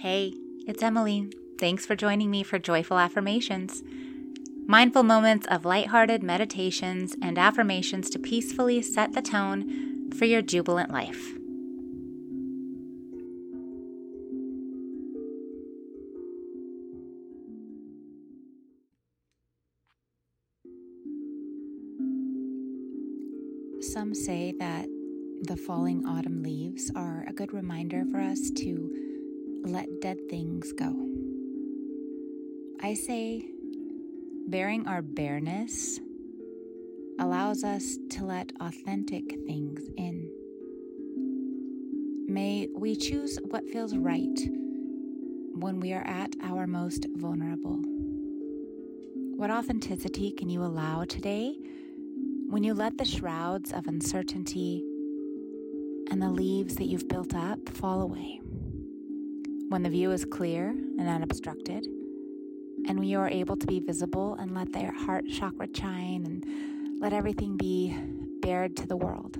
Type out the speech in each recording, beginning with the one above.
Hey, it's Emily. Thanks for joining me for Joyful Affirmations. Mindful moments of lighthearted meditations and affirmations to peacefully set the tone for your jubilant life. Some say that the falling autumn leaves are a good reminder for us to let dead things go. I say baring our bareness allows us to let authentic things in. May we choose what feels right when we are at our most vulnerable. What authenticity can you allow today when you let the shrouds of uncertainty and the leaves that you've built up fall away. When the view is clear and unobstructed, and you are able to be visible and let their heart chakra shine and let everything be bared to the world.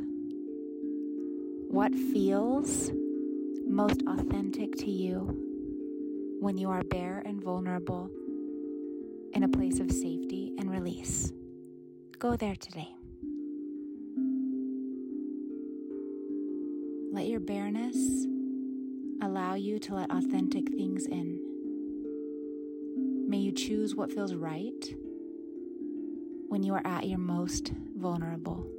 What feels most authentic to you when you are bare and vulnerable in a place of safety and release? Go there today. Let your bareness you to let authentic things in. May you choose what feels right when you are at your most vulnerable.